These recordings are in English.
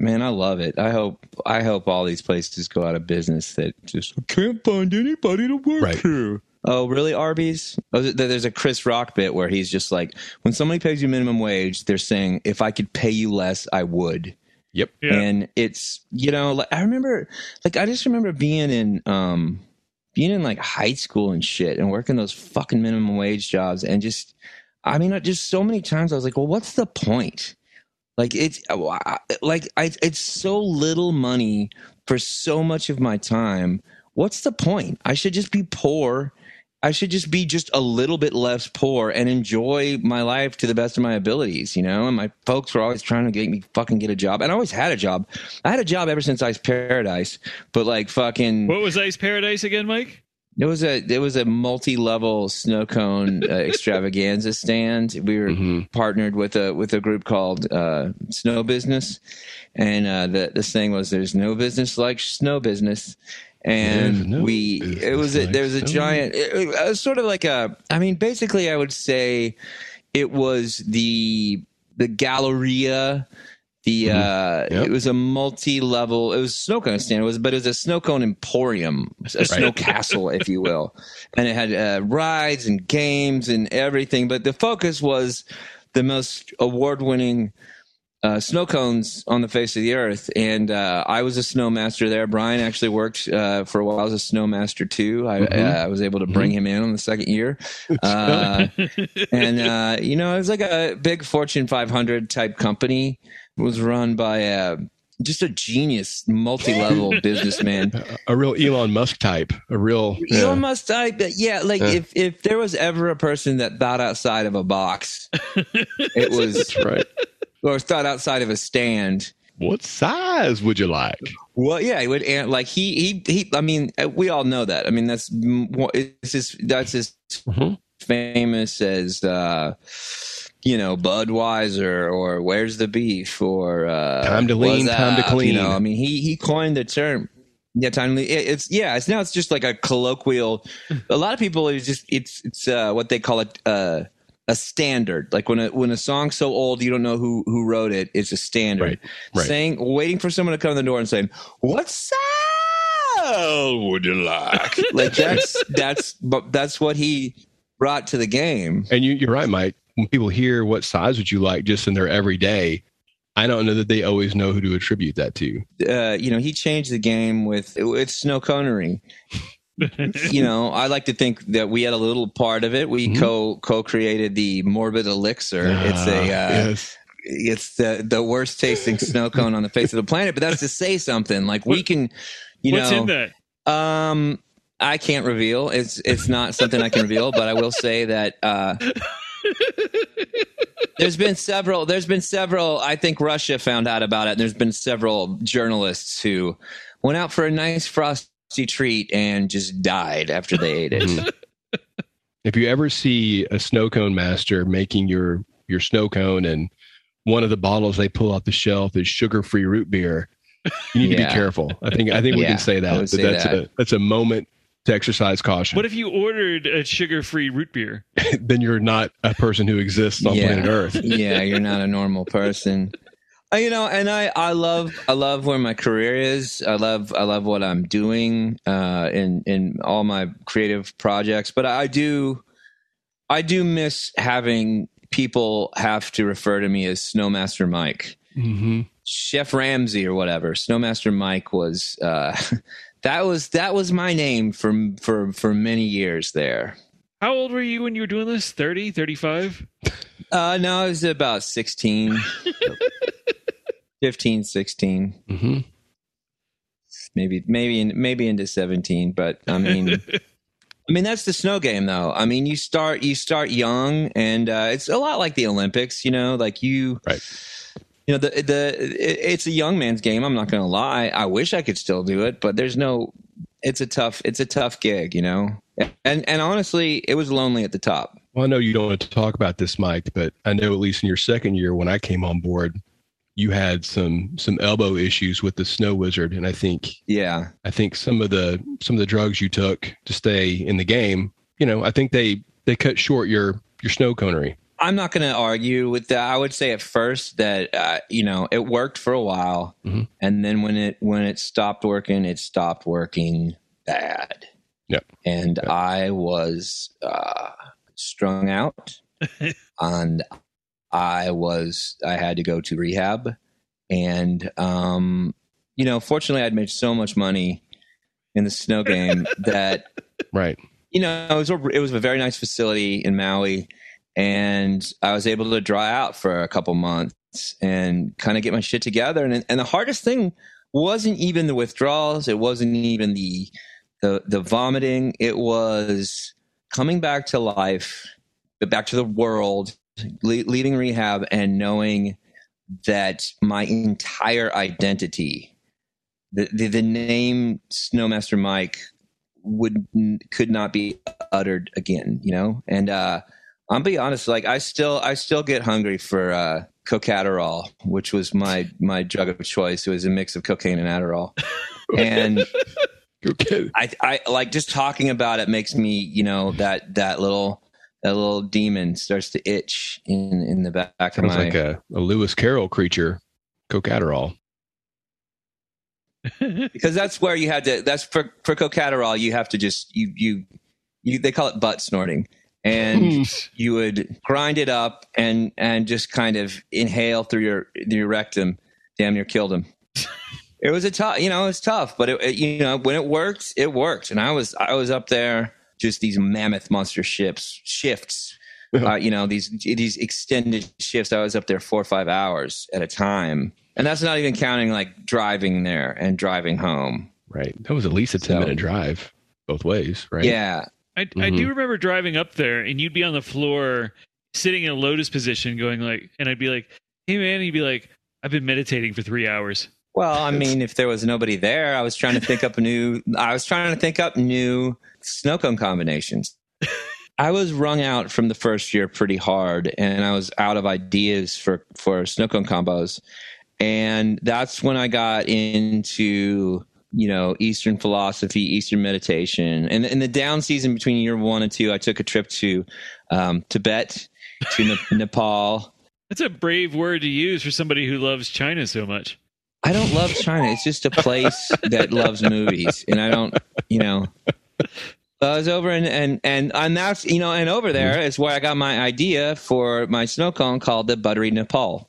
Man, I love it. I hope I hope all these places go out of business that just can't find anybody to work Right. here. Oh, really, Arby's? Oh, there's a Chris Rock bit where he's just like, when somebody pays you minimum wage, they're saying, if I could pay you less, I would. Yep. Yeah. And it's, you know, like I remember, like I just remember being in, um, being in like high school and shit and working those fucking minimum wage jobs and just, I mean, just so many times I was like, well, what's the point? Like it's uh, uh, like I, it's so little money for so much of my time. What's the point? I should just be poor. I should just be just a little bit less poor and enjoy my life to the best of my abilities, you know? And my folks were always trying to get me fucking get a job. And I always had a job. I had a job ever since Ice Paradise, but like fucking What was Ice Paradise again, Mike? It was a it was a multi-level snow cone uh, extravaganza stand. We were Mhm. partnered with a with a group called uh, Snow Business, and uh, the this thing was there's no business like snow business, and no we it was a, like there was a giant it, it was sort of like a I mean basically I would say it was the the Galleria. The uh, Mm-hmm. Yep. it was a multi-level. It was snow cone stand. It was, but it was a snow cone emporium, a snow castle, if you will, and it had uh, rides and games and everything. But the focus was the most award-winning uh, snow cones on the face of the earth. And uh, I was a snowmaster there. Brian actually worked uh, for a while as a snowmaster too. I, uh, I was able to bring him in on the second year. Uh, and uh, you know, it was like a big Fortune 500 type company. It was run by a just a genius, multi-level businessman. A, a real Elon Musk type. A real. yeah. Elon Musk type, but yeah, like Yeah. if if there was ever a person that thought outside of a box, it was That's right. or thought outside of a stand. What size would you like? Well, yeah, he would. And like he, he, he. I mean, uh, we all know that. I mean, that's what- it's as that's as Mhm. famous as uh, you know Budweiser or Where's the Beef or uh, Time to lean, What's time to clean. You know, I mean, he he coined the term. Yeah, time to lean. It- It's yeah. It's now it's just like a colloquial. A lot of people it's just it's it's uh, what they call it. Uh, a standard, like when a when a song's so old you don't know who who wrote it, it's a standard. Right, right. Saying, waiting for someone to come to the door and saying, "What style would you like?" like that's that's but that's what he brought to the game. And you, you're right, Mike. When people hear what size would you like just in their everyday, I don't know that they always know who to attribute that to. Uh, you know, he changed the game with with snow conery. you know, I like to think that we had a little part of it. We Mhm. co co created the morbid elixir. it's a uh, Ah, yes. it's the the worst tasting snow cone on the face of the planet. But that's to say something. Like we What- can, you What's know, in that? Um, I can't reveal. It's it's not something I can reveal, but I will say that uh, there's been several. There's been several. I think Russia found out about it. And there's been several journalists who went out for a nice frosty treat and just died after they ate it. Mhm. if you ever see a snow cone master making your your snow cone and one of the bottles they pull off the shelf is sugar free root beer, you need to be careful. I think I think we Yeah, can say that. say that's that. a that's a moment to exercise caution. What if you ordered a sugar-free root beer? then you're not a person who exists on Yeah. planet Earth. yeah, you're not a normal person. Uh, you know, and I, I love I love where my career is. I love I love what I'm doing uh, in in all my creative projects. But I do I do miss having people have to refer to me as Snowmaster Mike, Mm-hmm. Chef Ramsay, or whatever. Snowmaster Mike was uh, that was that was my name for for for many years there. How old were you when you were doing this? 30, 35? Uh, no, I was about 16, 15, 16. hmm maybe maybe in, maybe into 17 but i mean i mean that's the snow game though i mean you start you start young and uh, it's a lot like the olympics you know like you Right. You know the the it, it's a young man's game i'm not gonna lie. I wish i could still do it but there's no it's a tough it's a tough gig you know? And and honestly it was lonely at the top. Well, I know you don't want to talk about this, Mike, but I know at least in your second year when I came on board, you had some some elbow issues with the snow wizard, and I think yeah. I think some of the some of the drugs you took to stay in the game, you know, I think they they cut short your your snow conery. I'm not going to argue with that. I would say at first that uh, you know it worked for a while, Mhm. and then when it when it stopped working, it stopped working bad. Yep. And. I was uh, strung out, and I was I had to go to rehab, and um, you know, fortunately, I'd made so much money in the snow game that Right. you know, it was a, it was a very nice facility in Maui, and I was able to dry out for a couple months and kind of get my shit together. And and the hardest thing wasn't even the withdrawals. It wasn't even the the the vomiting. It was coming back to life, back to the world, le- leaving rehab, and knowing that my entire identity, the the, the name Snowmaster Mike would could not be uttered again you know and uh i'll be honest like i still i still get hungry for uh cocaterol which was my my drug of choice it was a mix of cocaine and adderall and Okay. i i like just talking about it makes me you know that that little that little demon starts to itch in in the back of Sounds my like a, a Lewis Carroll creature. Coke Adderall. because that's where you had to that's for for cocaterol you have to just you you you they call it butt snorting and you would grind it up and and just kind of inhale through your your rectum. Damn near killed him. It was a tough you know it was tough but it, it- you know when it worked it worked. And i was i was up there just these mammoth monster ships shifts uh, you know these these extended shifts. I was up there four or five hours at a time. And that's not even counting like driving there and driving home. Right. That was at least a 10 So- minute drive both ways, right? yeah I, I Mhm. do remember driving up there and you'd be on the floor sitting in a lotus position going like and I'd be like, Hey man, and you'd be like, I've been meditating for three hours. Well, I mean, if there was nobody there, I was trying to think up a new. I was trying to think up new snow cone combinations. I was wrung out from the first year pretty hard, and I was out of ideas for for snow cone combos, and that's when I got into you know Eastern philosophy, Eastern meditation, and in the down season between year one and two, I took a trip to um, Tibet, to Ne- Nepal. That's a brave word to use for somebody who loves China so much. I don't love China. It's just a place that loves movies, and I don't, you know. I was over and and and and that's you know, and over there is where I got my idea for my snow cone called the Buttery Nepal,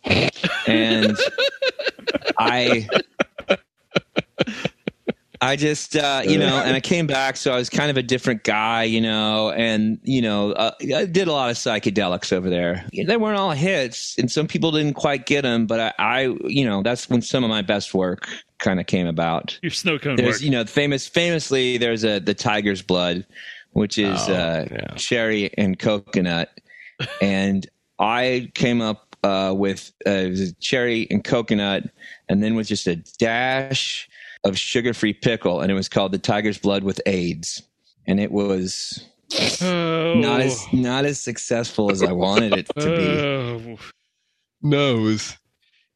and I. I just, uh, you know, and I came back, so I was kind of a different guy, you know, and you know, uh, I did a lot of psychedelics over there. They weren't all hits, and some people didn't quite get them, but I, I you know, that's when some of my best work kind of came about. Your snow cone There's, work. you know, famous, famously, there's a the tiger's blood, which is Oh, uh, yeah. cherry and coconut, and I came up uh, with uh, it was a cherry and coconut, and then with just a dash of sugar-free pickle, and it was called the tiger's blood with AIDS, and it was oh. not as not as successful as I wanted it to be. Oh. No, it was,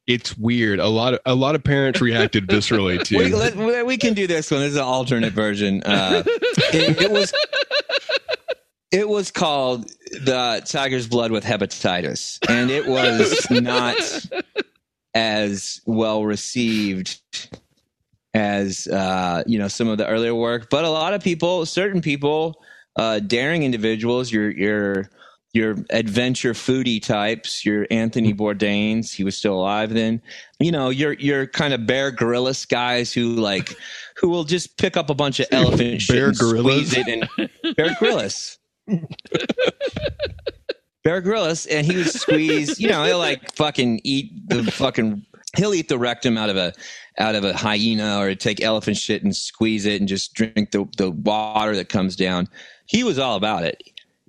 it's weird. A lot of a lot of parents reacted viscerally to We, let, we- we can do this one. This is an alternate version. Uh, it, it was it was called the tiger's blood with hepatitis, and it was not as well received as uh, you know some of the earlier work. But a lot of people, certain people, uh, daring individuals, your your your adventure foodie types, your Anthony Bourdains, he was still alive then. You know, your your kind of Bear Grylls guys who like who will just pick up a bunch of elephant shit Bear and Grylls? squeeze it and Bear Grylls. Bear Grylls, and he would squeeze. You know, he'll like fucking eat the fucking. He'll eat the rectum out of a out of a hyena, or take elephant shit and squeeze it, and just drink the the water that comes down. He was all about it.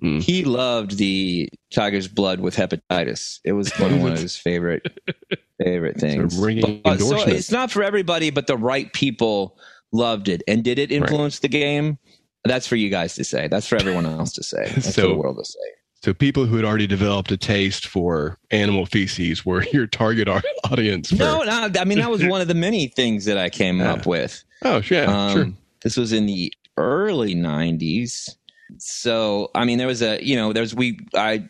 Mm. He loved the tiger's blood with hepatitis. It was one of, one of his favorite favorite things. But- so it's not for everybody, but the right people loved it. And did it influence the game? That's for you guys to say. That's for everyone else to say. That's So- for the world to say. So people who had already developed a taste for animal feces were your target audience. For, No, no, I mean that was one of the many things that I came Yeah. up with. Oh, yeah, Um, sure. This was in the early '90s, so I mean there was a you know there's we I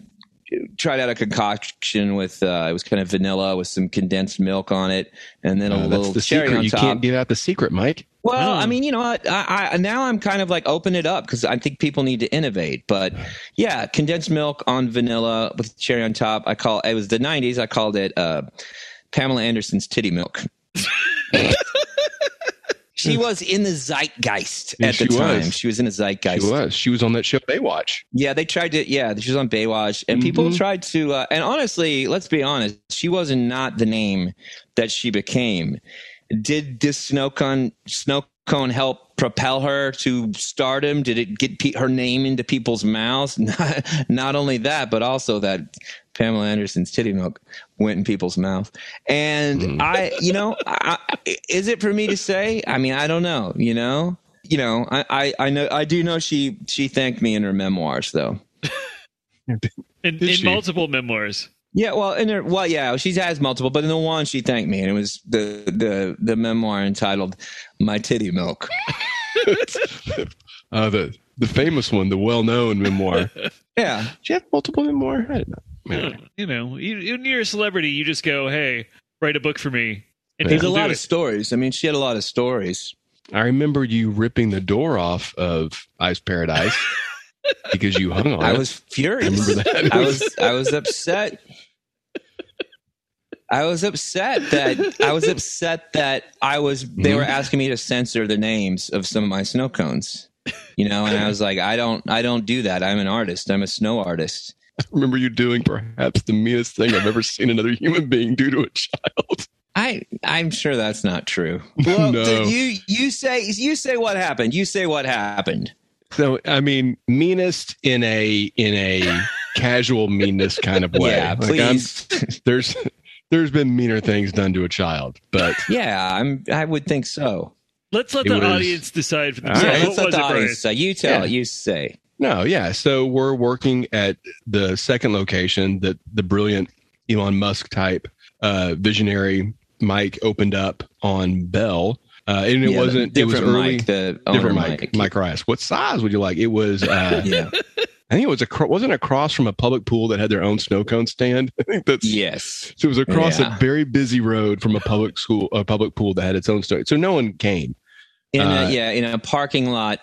tried out a concoction with uh, it was kind of vanilla with some condensed milk on it, and then a Uh, little the cherry secret. on You can't give out the secret, Mike. Well, Oh. I mean, you know what? I, I, now I'm kind of like open it up because I think people need to innovate. But yeah, condensed milk on vanilla with cherry on top. I call it was the '90s. I called it uh, Pamela Anderson's titty milk. she was in the zeitgeist Yeah, at the she time. was. She was in the zeitgeist. She was. She was on that show Baywatch. Yeah, they tried to. Yeah, she was on Baywatch, and people Mhm. tried to. Uh, and honestly, let's be honest, she wasn't not the name that she became. Did this snow cone snow cone help propel her to stardom? Did it get pe- her name into people's mouths? Not, not only that, but also that Pamela Anderson's titty milk went in people's mouth. And Mm. I, you know, I, I- is it for me to say? I mean, I don't know. You know, you know, I, I, I know, I do know she she thanked me in her memoirs, though. in, in multiple memoirs. Yeah, well, in her, well, yeah, she has multiple, but in the one she thanked me, and it was the the the memoir entitled "My Titty Milk." uh, the the famous one, the well known memoir. Yeah, Do you have multiple memoir? I don't know. You know, you, when you're a celebrity, you just go, "Hey, write a book for me." And there's a people do lot it. of stories. I mean, she had a lot of stories. I remember you ripping the door off of Ice Paradise because you hung on I it. was furious. I. I was I was upset. I was upset that I was upset that I was they were hmm? asking me to censor the names of some of my snow cones. You know, and I was like, I don't I don't do that. I'm an artist. I'm a snow artist. I remember you doing perhaps the meanest thing I've ever seen another human being do to a child. I I'm sure that's not true. Well, No. you you say you say what happened. You say what happened. So I mean, meanest in a in a casual meanness kind of way. Yeah, Like, I'm- please. there's there's been meaner things done to a child, but yeah, I'm. I would think so. Let's let It the was- audience decide for All themselves. right, let's let was the it, audience say. You tell. Yeah. You say. No, yeah. So we're working at the second location that the brilliant Elon Musk type uh, visionary Mike opened up on Bell. Uh, and it Yeah, wasn't. It was early. Mike. The different owner Mike. Mike Rice. What size would you like? It was. Uh, Yeah. I think it was a wasn't across from a public pool that had their own snow cone stand. I think that's. yes. So it was across Yeah. a very busy road from a public school, a public pool that had its own snow. So no one came. In Uh, yeah, in a parking lot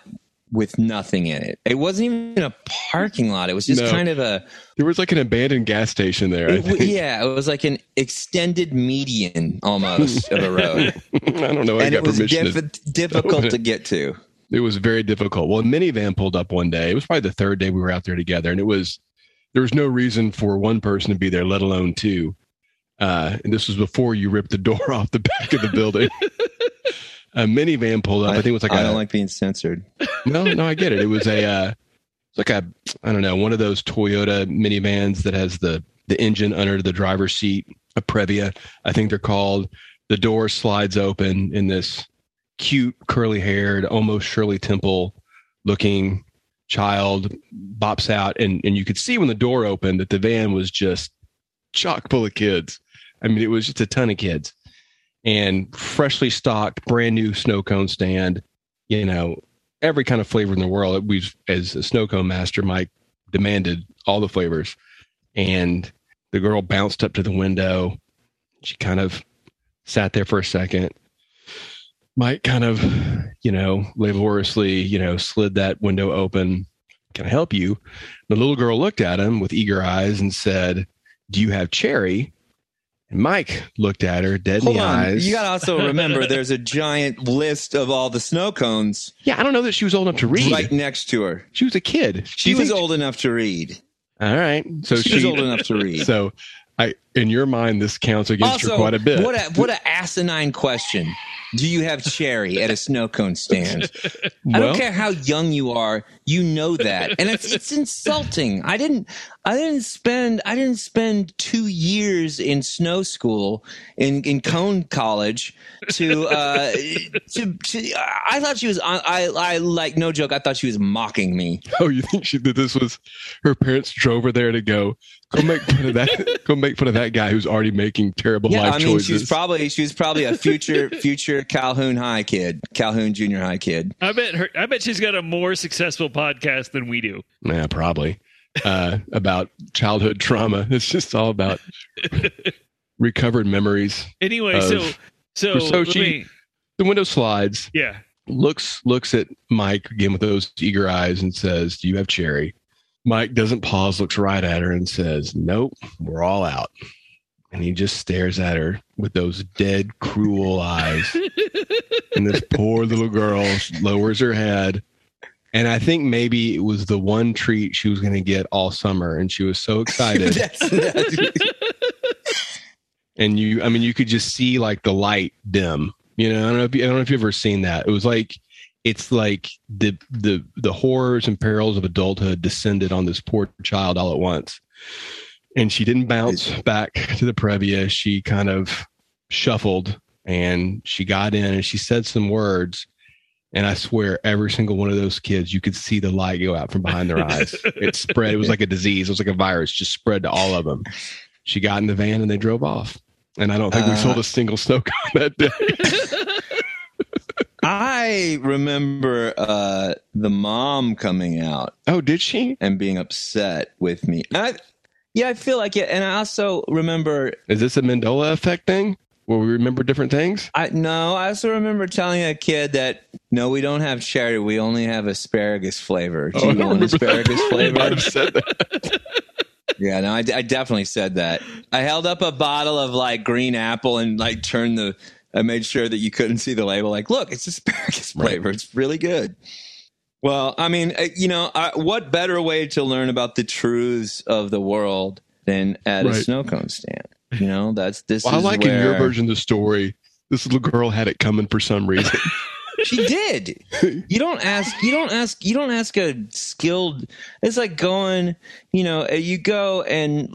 with nothing in it. It wasn't even a parking lot. It was just No. kind of a. There was like an abandoned gas station there. It, yeah, it was like an extended median almost of a road, I don't know. I and got it was diff- difficult to get to. It was very difficult. Well, a minivan pulled up one day. It was probably the third day we were out there together, and it was there was no reason for one person to be there, let alone two. Uh, and this was before you ripped the door off the back of the building. a minivan pulled up. I, think it was like I a don't like being censored. no, no, I get it. It was a uh, it's like a I don't know one of those Toyota minivans that has the the engine under the driver's seat, a Previa, I think they're called. The door slides open, in this cute, curly haired, almost Shirley Temple looking child bops out, and and you could see when the door opened that the van was just chock full of kids. I mean, it was just a ton of kids, and freshly stocked, brand new snow cone stand. You know, every kind of flavor in the world. We've, as a snow cone master, Mike demanded all the flavors, and the girl bounced up to the window. She kind of sat there for a second. Mike kind of, you know, laboriously, you know, slid that window open. Can I help you? The little girl looked at him with eager eyes and said, "Do you have cherry?" And Mike looked at her dead Hold in the on. eyes. You got to also remember there's a giant list of all the snow cones yeah, I don't know that she was old enough to read. right next to her. She was a kid. Do She you was think- old enough to read. All right. So she, she, was old enough to read. So, I in your mind, this counts against her also, quite a bit. what a what a asinine question. Do you have cherry at a snow cone stand? I don't care how young you are, you know that, and it's it's insulting. I didn't I didn't spend I didn't spend two years in snow school in in cone college to uh to, to I thought she was I I like no joke I thought she was mocking me. Oh, you think she did this was her parents drove her there to go go make fun of that go make fun of that guy who's already making terrible Yeah, life I mean choices. she was probably she's probably a future future Calhoun High kid, Calhoun Junior High kid. I bet her. I bet she's got a more successful podcast than we do. yeah, probably. uh, about childhood trauma. It's just all about recovered memories. Anyway, Of- so so, so she- me- The window slides. yeah. looks looks at Mike again with those eager eyes and says, "Do you have cherry?" Mike doesn't pause, looks right at her and says, "Nope, we're all out." And he just stares at her with those dead, cruel eyes. and this poor little girl lowers her head. And I think maybe it was the one treat she was going to get all summer, and she was so excited. That's- that's- and you i mean you could just see like the light dim you know i don't know if you, i don't know if you've ever seen that it was like it's like the the the horrors and perils of adulthood descended on this poor child all at once. And she didn't bounce back to the previa. She kind of shuffled and she got in and she said some words. And i swear every single one of those kids you could see the light go out from behind their eyes. It spread it was like a disease. It was like a virus just spread to all of them. She got in the van and they drove off. And i don't think we Uh, sold a single snow cone that day I remember uh, the mom coming out oh did she and being upset with me. I, yeah, I feel like it, and I also remember. is this a Mandela effect thing where we remember different things I no, I also remember telling a kid that no, we don't have cherry. We only have asparagus flavor. Do Oh, I you want remember that. asparagus flavor? have said that. Yeah, no, I, I definitely said that. I held up a bottle of like green apple and like turned the. I made sure that you couldn't see the label. Like, look, it's asparagus Right. flavor. It's really good. Well, I mean, uh, you know, I, what better way to learn about the truths of the world than at a snow cone stand? You know, that's this. Well, I like in your version of the story this little girl had it coming for some reason She did. You don't ask. You don't ask. You don't ask a skilled. It's like going. You know, uh, you go and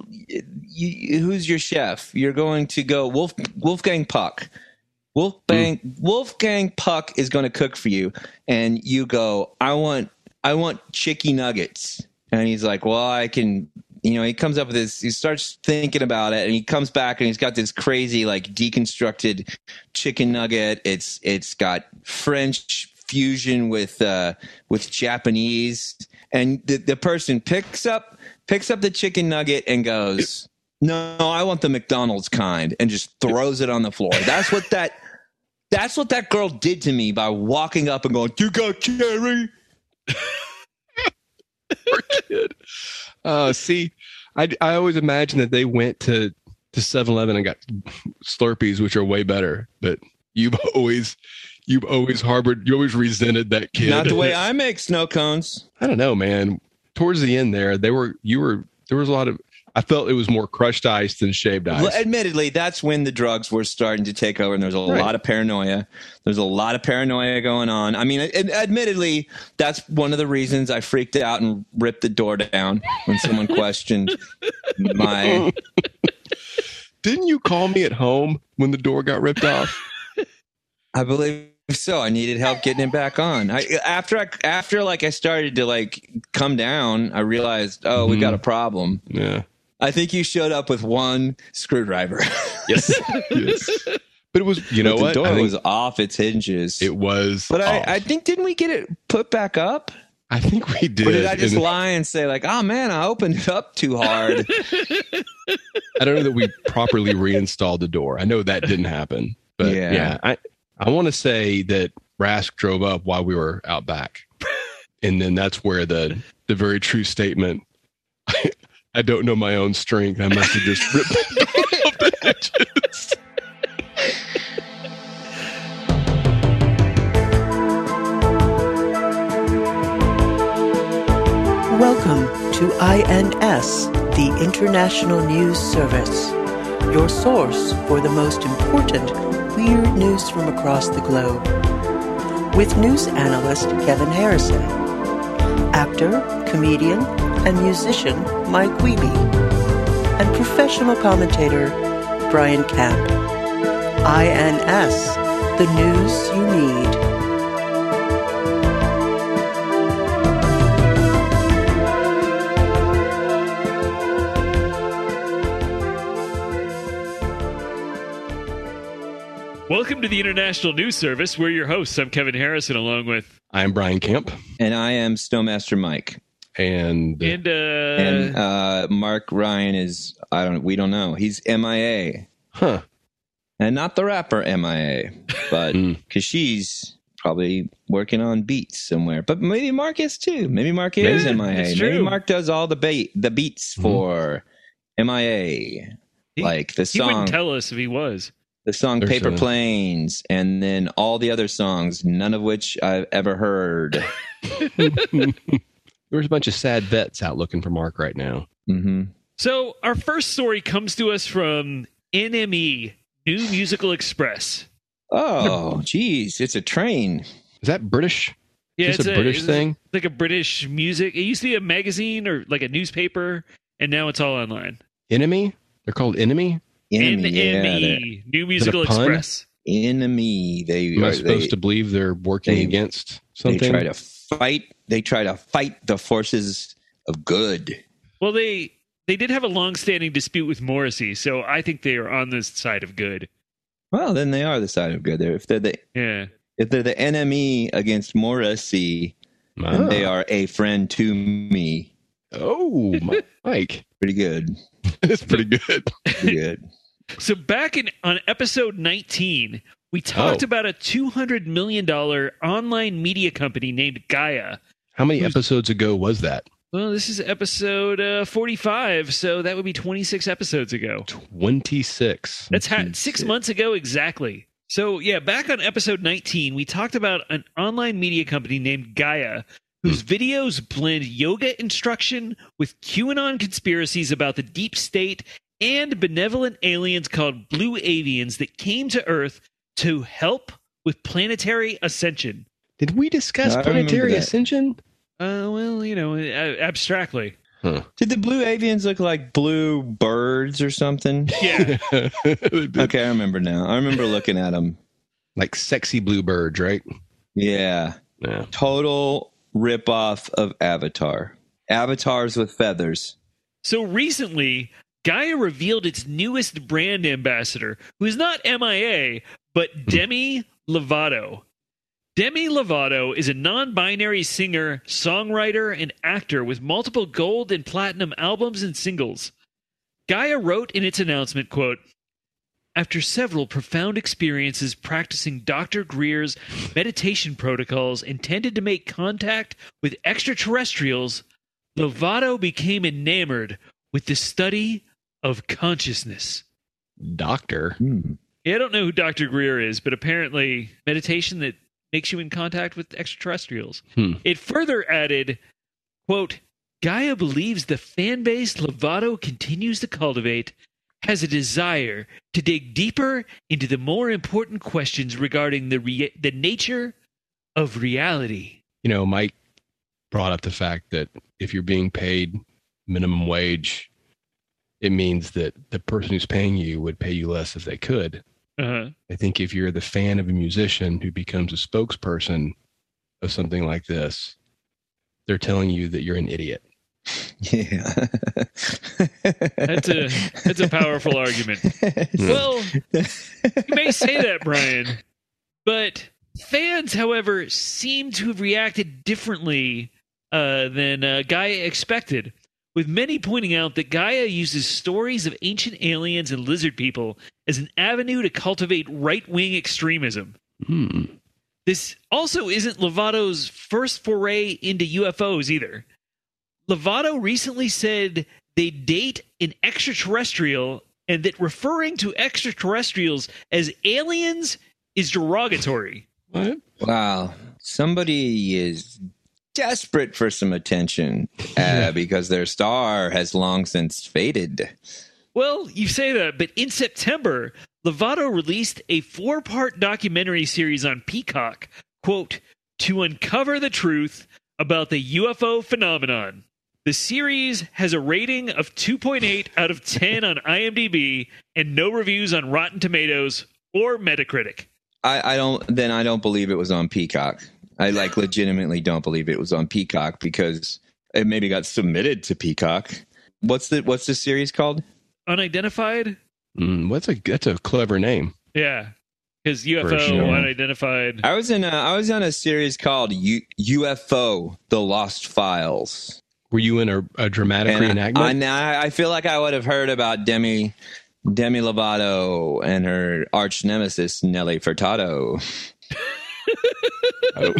you, who's your chef? You're going to go Wolf Wolfgang Puck. Wolfgang Wolfgang Puck is going to cook for you, and you go. I want. I want chicky nuggets, and he's like, well, I can. You know, he comes up with this. He starts thinking about it, and he comes back, and he's got this crazy, like deconstructed chicken nugget. It's it's got French fusion with uh, with Japanese, and the the person picks up picks up the chicken nugget and goes, "No, I want the McDonald's kind," and just throws it on the floor. That's what that that's what that girl did to me by walking up and going, "You got carry? Poor kid. Uh, see, I, I always imagine that they went to to 7-Eleven and got Slurpees, which are way better. But you've always you've always harbored you always resented that kid. Not the way I make snow cones. I don't know, man. Towards the end there, they were you were there was a lot of I felt it was more crushed ice than shaved ice. Well, admittedly, that's when the drugs were starting to take over, and there's a Right. lot of paranoia. There's a lot of paranoia going on. I mean, ad- admittedly, that's one of the reasons I freaked out and ripped the door down when someone questioned my. Didn't you call me at home when the door got ripped off? I believe so. I needed help getting it back on. I, after I after like I started to like come down, I realized, oh, we Mhm. got a problem. Yeah. I think you showed up with one screwdriver. Yes. yes. But it was you know But what? The door was off its hinges. it was but I. I think didn't we get it put back up? I think we did. Or did I just and lie and say like, "Oh man, I opened it up too hard"? I don't know that we properly reinstalled the door. I know that didn't happen. But Yeah. yeah, I I want to say that Rask drove up while we were out back. And then that's where the the very true statement I, I don't know my own strength. I must have just ripped off. Welcome to INS, the International News Service, your source for the most important weird news from across the globe. With news analyst Kevin Harrison, actor, comedian, and musician Mike Wiebe, and professional commentator Brian Camp. INS, the news you need. Welcome to the International News Service. We're your hosts. I'm Kevin Harrison, along with I'm Brian Camp. and I am Snowmaster Mike. And, And uh, and uh, Mark Ryan is I don't we don't know. He's MIA, huh? and not the rapper MIA, but Hmm. because she's probably working on beats somewhere. But maybe Mark is too. Maybe Mark is Yeah, MIA. it's Maybe true. Mark does all the bait the beats Mhm. for MIA, He- like the he song wouldn't tell us if he was. the song There's Paper a- Planes, and then all the other songs, none of which I've ever heard. There's a bunch of sad vets out looking for Mark right now. hmm So our first story comes to us from NME, New Musical Express. Oh, geez, it's a train. Is that British? Yeah, Is this a British it's thing? like a British music. It used to be a magazine or like a newspaper, and now it's all online. Enemy? They're called Enemy. Enemy, yeah, NME, New Musical? Express. enemy. They Am I are- supposed they, to believe they're working they- against they something? try to fight. They try to fight the forces of good. Well, they they did have a long-standing dispute with Morrissey, so I think they are on this side of good. Well, then they are the side of good. They're, if they're the Yeah. if they're the enemy against Morrissey, Ah. then they are a friend to me. Oh, Mike, Pretty good. that's pretty good. Pretty good. So back in on episode 19, we talked Oh. about a 200 million dollar online media company named Gaia. How many episodes ago was that? Well, this is episode uh, 45, so that would be 26 episodes ago. 26. That's ha- six months ago exactly. So, yeah, back on episode 19, we talked about an online media company named Gaia, whose videos blend yoga instruction with QAnon conspiracies about the deep state and benevolent aliens called blue avians that came to Earth to help with planetary ascension. Did we discuss I remember planetary ascension? Uh, well, you know, uh, abstractly. Did the blue avians look like blue birds or something? Yeah. Okay, I remember now. I remember looking at them. like sexy blue birds, right? Yeah, Yeah. total ripoff of Avatar. Avatars with feathers. So recently, Gaia revealed its newest brand ambassador, who is not MIA, but Demi Lovato. Demi Lovato is a non binary singer, songwriter, and actor with multiple gold and platinum albums and singles. Gaia wrote in its announcement, quote, after several profound experiences practicing Dr. Greer's meditation protocols intended to make contact with extraterrestrials, Lovato became enamored with the study of consciousness. Doctor. Hmm. Yeah, I don't know who Dr. Greer is, but apparently meditation that makes you in contact with extraterrestrials. Hmm. It further added, quote, Gaia believes the fan base Lovato continues to cultivate has a desire to dig deeper into the more important questions regarding the rea- the nature of reality. You know, Mike brought up the fact that if you're being paid minimum wage, it means that the person who's paying you would pay you less if they could. Uh-huh. I think if you're the fan of a musician who becomes a spokesperson of something like this, they're telling you that you're an idiot. Yeah. That's a that's a powerful argument. Well, you may say that, Brian, but fans, however, seem to have reacted differently uh, than uh, Gaia expected, with many pointing out that Gaia uses stories of ancient aliens and lizard people as an avenue to cultivate right wing extremism. Hmm. This also isn't Lovato's first foray into UFOs either. Lovato recently said they date an extraterrestrial and that referring to extraterrestrials as aliens is derogatory. What? wow. Somebody is desperate for some attention uh, because their star has long since faded. Well, you say that, but in September, Lovato released a four part documentary series on Peacock, quote, to uncover the truth about the UFO phenomenon. The series has a rating of 2.8 out of 10 on IMDb and no reviews on Rotten Tomatoes or Metacritic. I, I don't. Then I don't believe it was on Peacock. I like legitimately don't believe it was on Peacock because it maybe got submitted to Peacock. What's the What's the series called? Unidentified? Mm, what's a that's a clever name. Yeah. Because UFO, sure. unidentified. I was in. A, I was on a series called U, UFO: The Lost Files. Were you in a, a dramatic And reenactment? I, I, I feel like I would have heard about Demi Demi Lovato and her arch nemesis Nelly Furtado. I,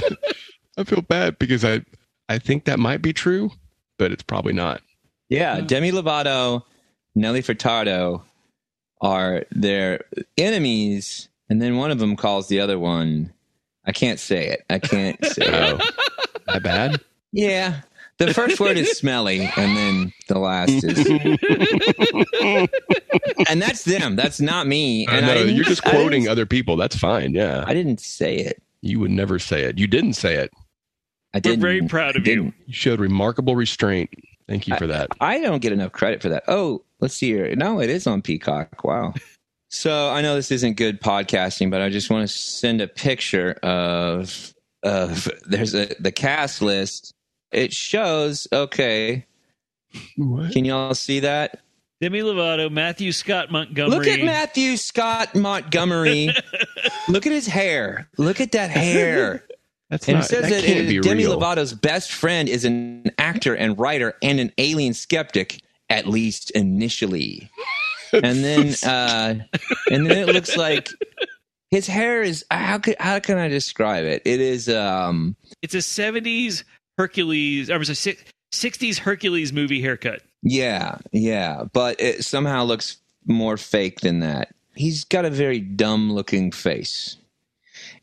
I feel bad because I I think that might be true, but it's probably not. Yeah, Demi Lovato, Nelly Furtado are their enemies, and then one of them calls the other one. I can't say it. I can't say Oh, it. that bad? Yeah, the first word is smelly, and then the last is, and that's them. That's not me. I And I know didn't- you're just quoting other people. That's fine. Yeah, I didn't say it. you would never say it. You didn't say it. I We're didn't. very proud of you. You showed remarkable restraint. Thank you for that. I don't get enough credit for that. Oh, let's see here. No, it is on Peacock. Wow. So I know this isn't good podcasting, but I just want to send a picture of of there's a the cast list. It shows okay. What? Can y'all see that? Demi Lovato, Matthew Scott Montgomery. Look at Matthew Scott Montgomery. Look at his hair. Look at that hair. That's And not. it says that that, can't it- be Demi real. Lovato's best friend is an actor and writer and an alien skeptic, at least initially. and then, uh, and then it looks like his hair is. How could how can I describe it? It is. Um, It's a 70s Hercules, or was a 60s Hercules movie haircut. yeah, yeah, but it somehow looks more fake than that. He's got a very dumb looking face.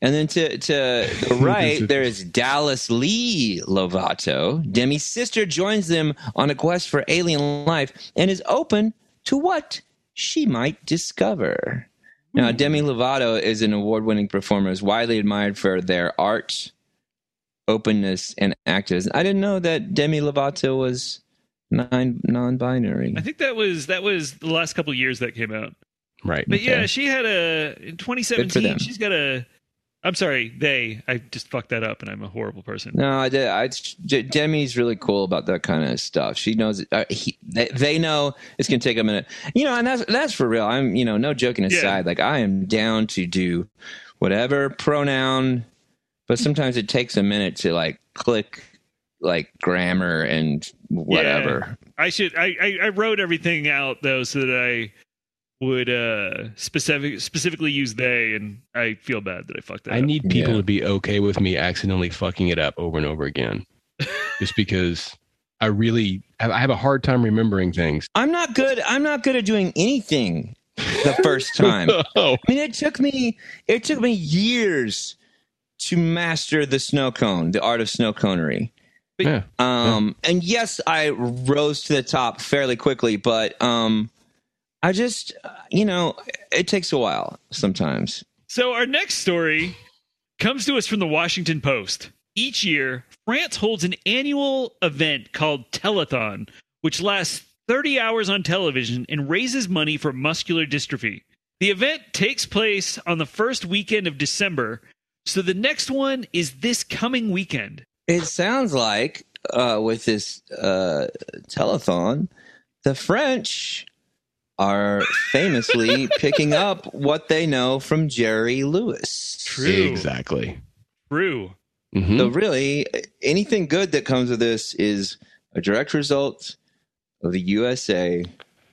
And then to to the right, there is Dallas Lee Lovato. Demi's sister joins them on a quest for alien life and is open to what she might discover. Now, hmm. Demi Lovato is an award winning performer, is widely admired for their art, openness, and activism. I didn't know that Demi Lovato was non non binary. I think that was that was the last couple of years that came out. Right. But Okay. yeah, she had a in 2017. She's got a. I'm sorry, they. I just fucked that up, and I'm a horrible person. No, I did. I, D- Demi's really cool about that kind of stuff. She knows. Uh, he, they, they know it's gonna take a minute. You know, and that's that's for real. I'm, you know, no joking Yeah. aside. Like I am down to do whatever pronoun, but sometimes it takes a minute to like click, like grammar and whatever. I should. I, I I wrote everything out though, so that I would uh specific specifically use they, and I feel bad that I fucked that. Up. I up. need people Yeah. to be okay with me accidentally fucking it up over and over again, just because I really I I have a hard time remembering things. I'm not good. I'm not good at doing anything the first time. Oh, I mean, it took me it took me years to master the snow cone, the art of snow conery. yeah. Um, and yes, I rose to the top fairly quickly, but um, I just, uh, you know, it takes a while sometimes. So our next story comes to us from the Washington Post. Each year, France holds an annual event called Telethon, which lasts 30 hours on television and raises money for muscular dystrophy. The event takes place on the first weekend of December, so the next one is this coming weekend. It sounds like uh, with this uh, telethon, the French are famously picking up what they know from Jerry Lewis. True. Exactly. True. Mhm. So really, anything good that comes of this is a direct result of the USA.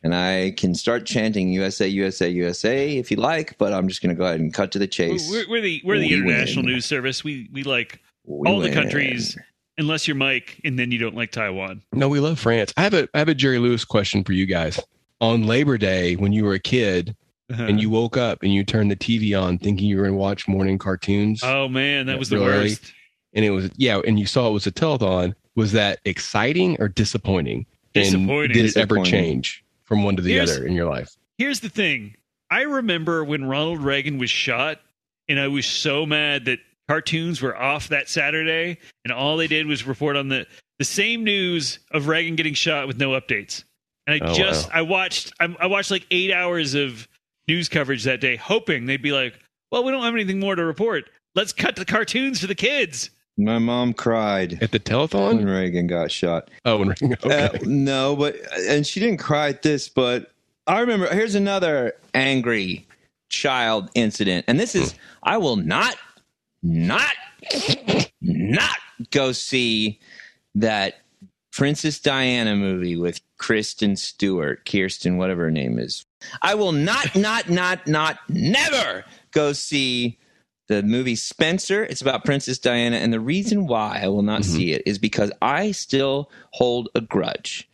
And I can start chanting USA, USA, USA if you like, but I'm just going to go ahead and cut to the chase. We're, we're the we're the We international win. news service. We we like We all the countries unless you're Mike and then you don't like Taiwan. No, we love France. I have a I have a Jerry Lewis question for you guys. On Labor Day, when you were a kid Uh-huh. and you woke up and you turned the TV on thinking you were going to watch morning cartoons, Oh man, that was the Really? worst. and it was yeah, and you saw it was a telethon, was that exciting or disappointing? And Disappointing. did it ever change from one to the Here's- other in your life? Here's the thing. I remember when Ronald Reagan was shot, and I was so mad that cartoons were off that Saturday, and all they did was report on the the same news of Reagan getting shot with no updates. And I Oh, just wow. I watched I, I watched like eight hours of news coverage that day, hoping they'd be like, "Well, we don't have anything more to report. Let's cut the cartoons for the kids." My mom cried At the when telethon? Reagan got shot. Oh, and- okay. Uh, no, but and she didn't cry at this, but I remember. Here's another angry child incident, and this is I will not, not, not go see that Princess Diana movie with Kristen Stewart, Kirsten, whatever her name is. I will not, not, not, not, never go see the movie Spencer. It's about Princess Diana. And the reason why I will not Mhm. see it is because I still hold a grudge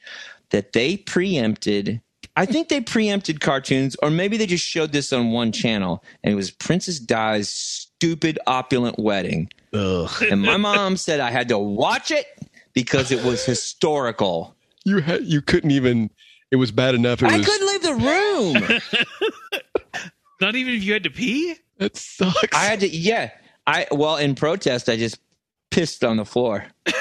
that they preempted. I think they preempted cartoons, or maybe they just showed this on one channel, and it was Princess Di's stupid opulent wedding. Ugh. And my mom said I had to watch it because it was historical. You had you couldn't even. It was bad enough. It I was couldn't leave the room. Not even if you had to pee? that sucks. I had to, yeah. I well, in protest, I just pissed on the floor.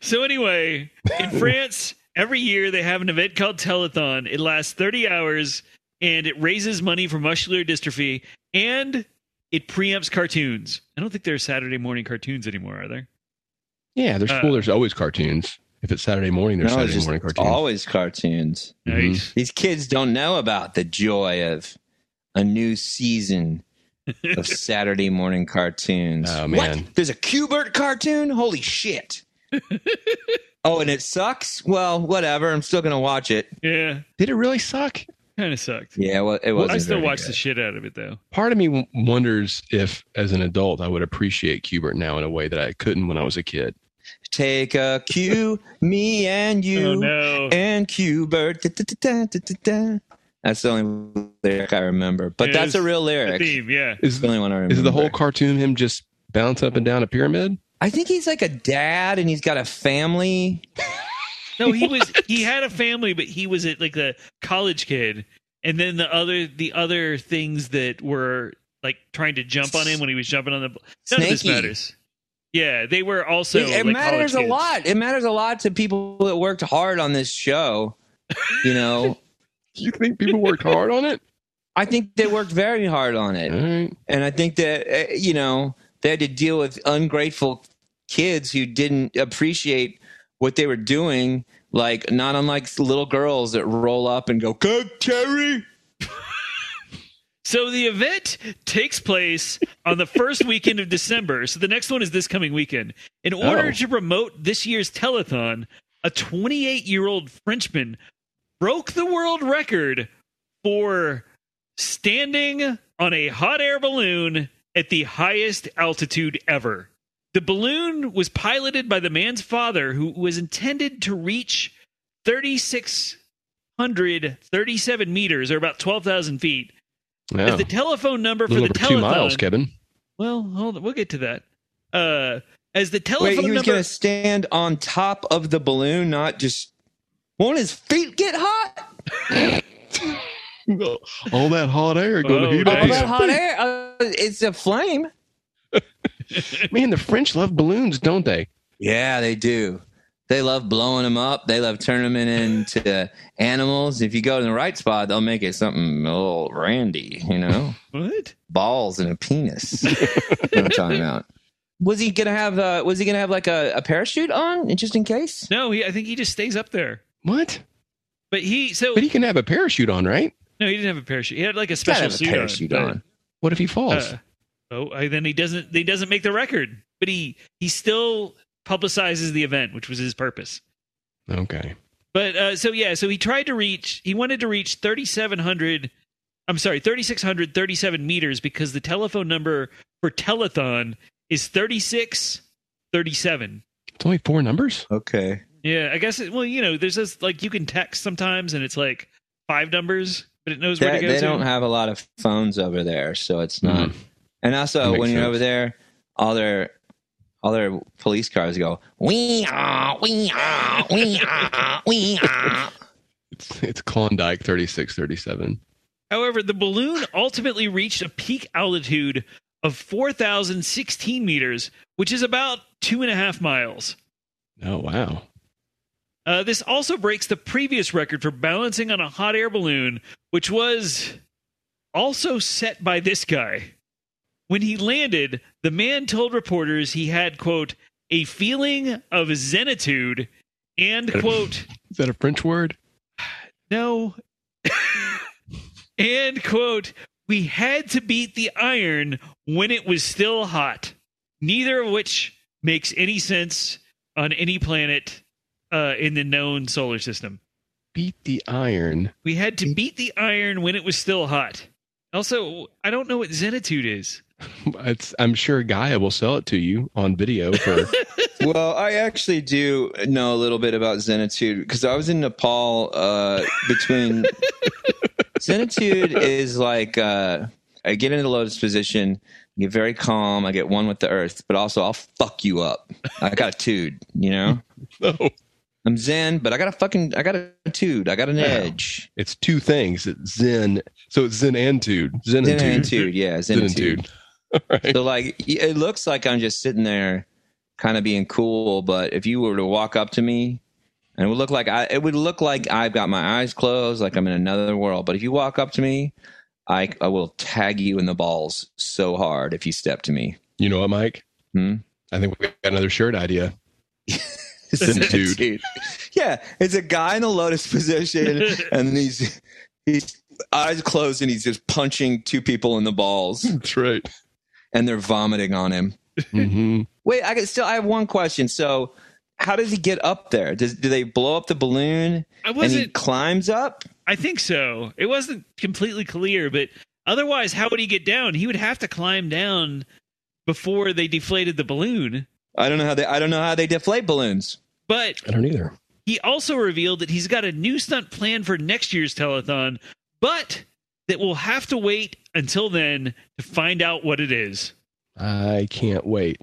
So anyway, in France, every year they have an event called Telethon. It lasts 30 hours and it raises money for muscular dystrophy and it preempts cartoons. I don't think there are Saturday morning cartoons anymore, are there? Yeah, there's uh, cool. There's always cartoons. If it's Saturday morning, there's No, Saturday just morning cartoons. always cartoons. Mhm. Nice. These kids don't know about the joy of a new season of Saturday morning cartoons. Oh, man. What? There's a Q*bert cartoon? Holy shit. oh, and it sucks? Well, whatever. I'm still going to watch it. Yeah, Did it really suck? kind of sucked. Yeah, well, it wasn't I still watch good. the shit out of it though. Part of me w- wonders if, as an adult, I would appreciate Q*bert now in a way that I couldn't when I was a kid. Take a cue, me and you. Oh no. and da, da. That's the only lyric I remember, but It that's a real The lyric. theme, yeah. Is the only one I remember. is the whole cartoon him just bounce up and down a pyramid? I think he's like a dad, and he's got a family. No, he was he had a family, but he was a, like a college kid. And then the other the other things that were like trying to jump on him when he was jumping on the none of this matters. Yeah, they were also it it like, matters a kids. lot. It matters a lot to people that worked hard on this show. You know, you think people worked hard on it? I think they worked very hard on it, right. and I think that uh, you know they had to deal with ungrateful kids who didn't appreciate what they were doing. Like not unlike little girls that roll up and go, "Go, Terry." So the event takes place on the first weekend of December. So the next one is this coming weekend. In order Oh. to promote this year's telethon, a 28 year old Frenchman broke the world record for standing on a hot air balloon at the highest altitude ever. The balloon was piloted by the man's father, who was intended to reach 3,637 meters, or about 12,000 feet. Wow. As the telephone number a for little the over two miles, Kevin. Well, hold on, we'll get to that. Uh, as the Wait, telephone he was number, going to stand on top of the balloon, not just. Won't his feet get hot? All that hot air going Oh, to heat up. All his that hot air, uh, it's a flame. Man, the French love balloons, don't they? Yeah, they do. They love blowing them up. They love turning them into animals. If you go to the right spot, they'll make it something a little randy, you know? what? Balls and a penis. What I'm talking about. Was he gonna have? Uh, was he gonna have like a, a parachute on, just in case? No, he, I think he just stays up there. What? But he, so But he can have a parachute on, right? no, he didn't have a parachute. He had like a He's gotta special a suit parachute on. on. What if he falls? Uh, oh, I, then he doesn't. He doesn't make the record, but he he still publicizes the event, which was his purpose. okay. But uh, so yeah, so he tried to reach. He wanted to reach thirty seven hundred. I'm sorry, thirty six hundred thirty seven meters because the telephone number for telethon is thirty six thirty seven. It's only four numbers? Okay. Yeah, I guess. It, well, you know, there's this like you can text sometimes, and it's like five numbers, but it knows where to go they to. don't have a lot of phones over there, so it's not. Mhm. And also, makes when you're sense. over there, all their all their police cars go wee ah wee ah wee ah wee ah. It's, it's Klondike 3637. However, the balloon ultimately reached a peak altitude of 4,016 meters, which is about two and a half miles. Oh, wow. Uh, this also breaks the previous record for balancing on a hot air balloon, which was also set by this guy. When he landed, the man told reporters he had, quote, a feeling of zenitude and, quote, Is that a French word? no, and, quote, we had to beat the iron when it was still hot. Neither of which makes any sense on any planet uh, in the known solar system. Beat the iron. We had to beat the iron when it was still hot. Also, I don't know what zenitude is. It's, I'm sure Gaia will sell it to you on video for. well, I actually do know a little bit about Zenitude because I was in Nepal uh, between. Zenitude is like uh, I get into the lotus position, get very calm, I get one with the earth, but also I'll fuck you up. I got a tude, you know? no, I'm Zen, but I got a fucking, I got a tude, I got an edge. it's two things. It's Zen. So it's Zen and Tude. Zen, Zen and tude, yeah, Zen Zen and Tude. Right. So like it looks like I'm just sitting there kind of being cool, but if you were to walk up to me and it would look like I it would look like I've got my eyes closed, like I'm in another world. But if you walk up to me, I I will tag you in the balls so hard if you step to me. You know what, Mike? Hmm? I think we got another shirt idea. Zenitude. Dude. Yeah, it's a guy in the lotus position and he's he's eyes closed and he's just punching two people in the balls That's right. And they're vomiting on him. hmm Wait, I can still I have one question. So, how does he get up there? Does do they blow up the balloon I and he climbs up? I think so. It wasn't completely clear, but otherwise, how would he get down? He would have to climb down before they deflated the balloon. I don't know how they I don't know how they deflate balloons. But I don't either. he also revealed that he's got a new stunt planned for next year's telethon, but that we'll have to wait until then to find out what it is. I can't wait.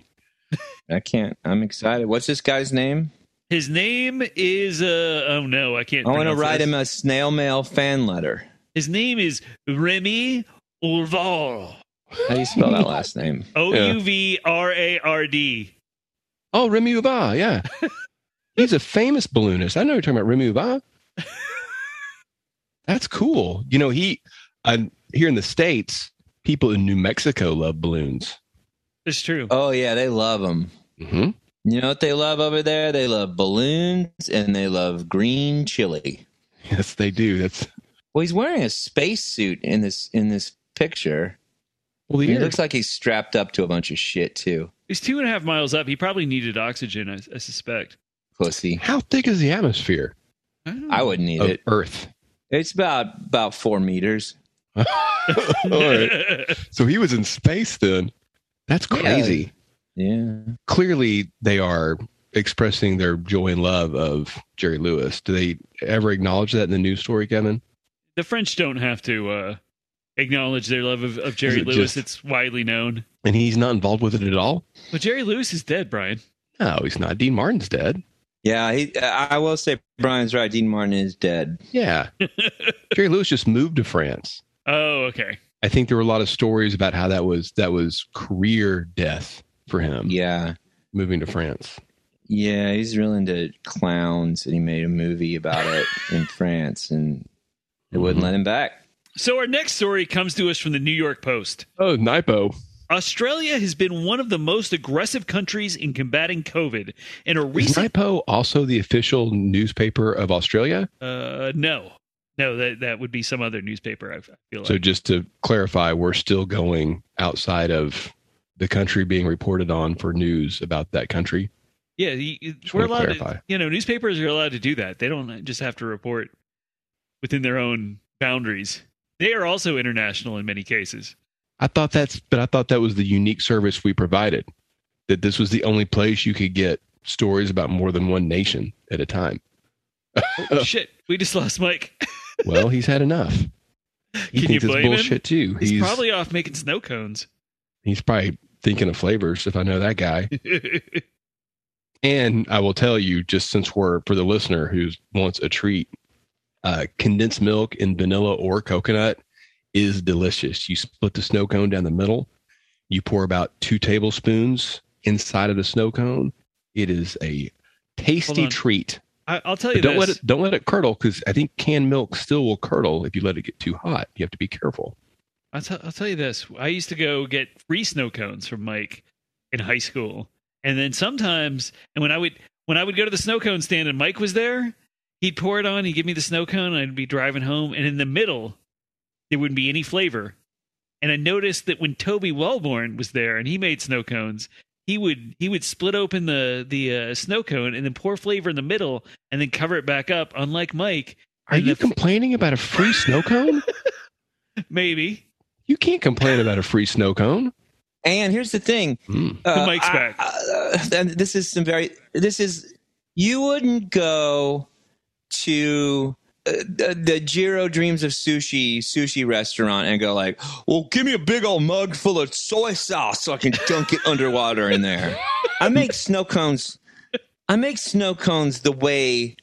I can't. I'm excited. What's this guy's name? His name is uh oh no, I can't. I want to write this. him a snail mail fan letter. His name is Remy Ouvrard. How do you spell that last name? O U V R A R D. Oh, Remy Uba, yeah. He's a famous balloonist. I know you're talking about Remy Uba. That's cool. You know, he i here in the States, people in New Mexico love balloons. It's true. Oh yeah, they love them. hmm You know what they love over there? They love balloons and they love green chili. Yes, they do. That's Well, he's wearing a spacesuit in this in this picture. well, the He looks like he's strapped up to a bunch of shit too. He's two and a half miles up. He probably needed oxygen, I, I suspect. Pussy. how thick is the atmosphere I, don't know. I wouldn't need of it. Earth? It's about about four meters. All right. So he was in space then. That's Yeah. crazy. Yeah. Clearly, they are expressing their joy and love of Jerry Lewis. Do they ever acknowledge that in the news story, Kevin? the French don't have to uh, acknowledge their love of, of Jerry it Lewis. just- It's widely known. And he's not involved with it at all? But Jerry Lewis is dead, Brian. No, he's not. Dean Martin's dead. Yeah, he, I will say Brian's right. Dean Martin is dead. Yeah. Jerry Lewis just moved to France. Oh, okay. I think there were a lot of stories about how that was that was career death for him Yeah. moving to France. Yeah, he's real into clowns and he made a movie about it in France and they wouldn't Mhm. let him back. So our next story comes to us from the New York Post. Oh, Nipo. Australia has been one of the most aggressive countries in combating COVID. In a Is recent, Nipo also the official newspaper of Australia? uh, no, no, that that would be some other newspaper. I feel like. So just to clarify, we're still going outside of the country being reported on for news about that country. yeah, you- we're allowed clarify. to. You know, newspapers are allowed to do that. They don't just have to report within their own boundaries. They are also international in many cases. I thought that's, but I thought that was the unique service we provided. That this was the only place you could get stories about more than one nation at a time. Oh, shit, we just lost Mike. Well, he's had enough. He Can you thinks it's blame him? bullshit too. He's, He's probably off making snow cones. he's probably thinking of flavors if I know that guy. And I will tell you, just since we're for the listener who wants a treat, uh, condensed milk in vanilla or coconut is delicious. You split the snow cone down the middle. You pour about two tablespoons inside of the snow cone. It is a tasty treat. I, I'll tell you don't this. let it don't let it curdle because I think canned milk still will curdle if you let it get too hot. You have to be careful. I'll, t- I'll tell you this. I used to go get free snow cones from Mike in high school, and then sometimes, and when I would when I would go to the snow cone stand and Mike was there, he'd pour it on. He'd give me the snow cone. And I'd be driving home, and in the middle, there wouldn't be any flavor. And I noticed that when Toby Wellborn was there and he made snow cones, he would he would split open the the uh, snow cone and then pour flavor in the middle and then cover it back up. Unlike Mike, Are you the- complaining about a free snow cone? maybe You can't complain about a free snow cone. And here's the thing. Mm. Uh, mic's I- back. Uh, and this is some very. This is you wouldn't go to the, Jiro Dreams of Sushi sushi restaurant and go like, "Well, give me a big old mug full of soy sauce so I can dunk it underwater in there." I make snow cones. I make snow cones the way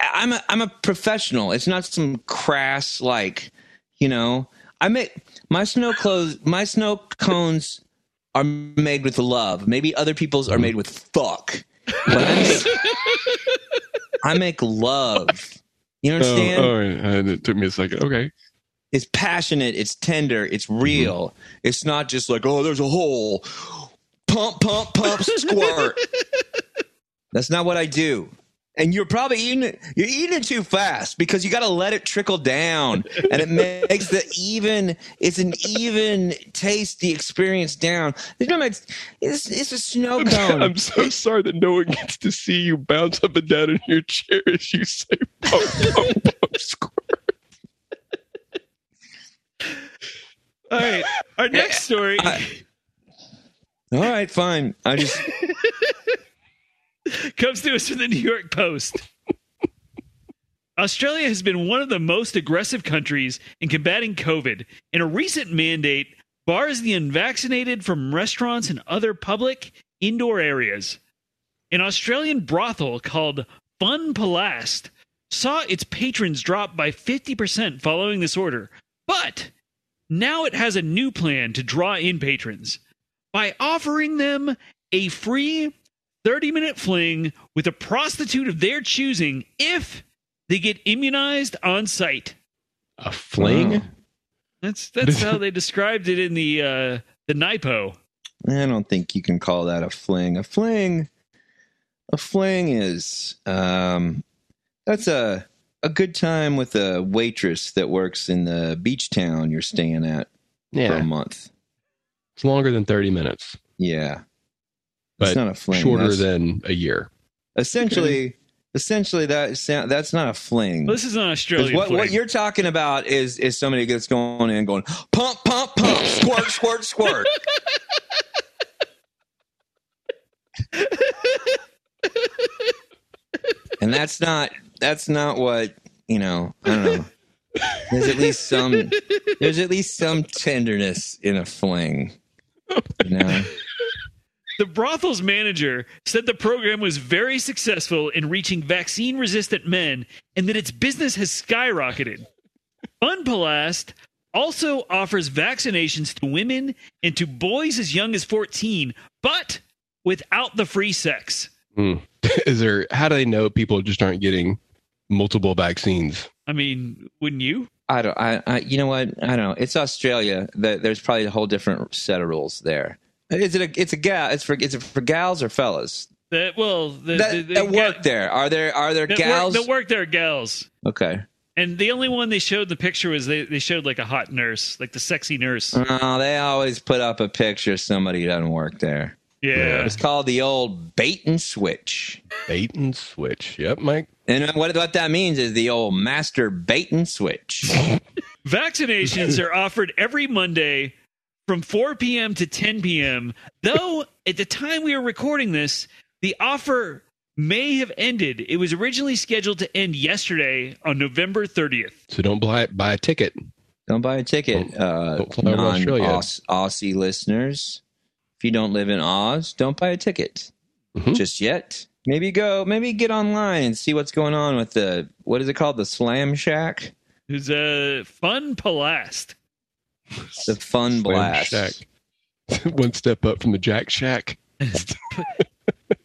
I'm. A, I'm a professional. It's not some crass like, you know. I make my snow clothes. My snow cones are made with love. Maybe other people's are made with fuck. But I make, I make love. You understand? Oh, right. Uh, it took me a second. Okay. It's passionate. It's tender. It's real. It's not just like, oh, there's a hole. Pump, pump, pump, squirt. That's not what I do. And you're probably eating it. You're eating it too fast because you got to let it trickle down, and it makes the even. It's an even tasty experience down. There's. It's, it's a snow cone. I'm so sorry that no one gets to see you bounce up and down in your chair as you say pump, pump, pump, squirt. All right. Our next story I- All right, fine. I just comes to us from the New York Post. Australia has been one of the most aggressive countries in combating COVID, and a recent mandate bars the unvaccinated from restaurants and other public indoor areas. An Australian brothel called Fun Palast saw its patrons drop by 50% following this order, but now it has a new plan to draw in patrons by offering them a free 30 minute fling with a prostitute of their choosing if they get immunized on site. A fling? Oh. That's that's how they described it in the uh the NIPO. I don't think you can call that a fling. A fling, a fling is um, that's a a good time with a waitress that works in the beach town you're staying at for a Yeah. month. It's longer than 30 minutes, Yeah, but it's not a fling. shorter That's- than a year. essentially. Essentially, that sound, that's not a fling. Well, this is an 'Cause Australian what, what you're talking about is is somebody that's going in going pump pump pump squirt squirt squirt. and that's not that's not what you know. I don't know. There's at least some there's at least some tenderness in a fling. You know. The brothel's manager said the program was very successful in reaching vaccine resistant men and that its business has skyrocketed. Fun Palast also offers vaccinations to women and to boys as young as 14, but without the free sex. Hmm. Is there, how do they know people just aren't getting multiple vaccines? I mean, wouldn't you? I don't. I, I. You know what? I don't know. It's Australia. There's probably a whole different set of rules there. Is it a? It's a gal. It's for. Is it for gals or fellas That well, the, that, the, the that work ga- there? Are there? Are there that gals? Work, that work there, are gals. okay. And the only one they showed the picture was they, they showed like a hot nurse, like the sexy nurse. Oh, they always put up a picture of somebody who doesn't work there. Yeah. It's called the old bait and switch. Bait and switch. Yep, Mike. And what what that means is the old master bait and switch. Vaccinations are offered every Monday from 4 p.m. to 10 p.m. Though at the time we are recording this, the offer may have ended. It was originally scheduled to end yesterday on November 30th. So don't buy, buy a ticket. Don't buy a ticket, uh, don't fly non Australia. Aussie listeners. If you don't live in Oz, don't buy a ticket Mhm. just yet. Maybe go, maybe get online and see what's going on with the what is it called, the Slam Shack, Who's a fun palast. The Fun Slam Blast. Shack. One step up from the Jack Shack.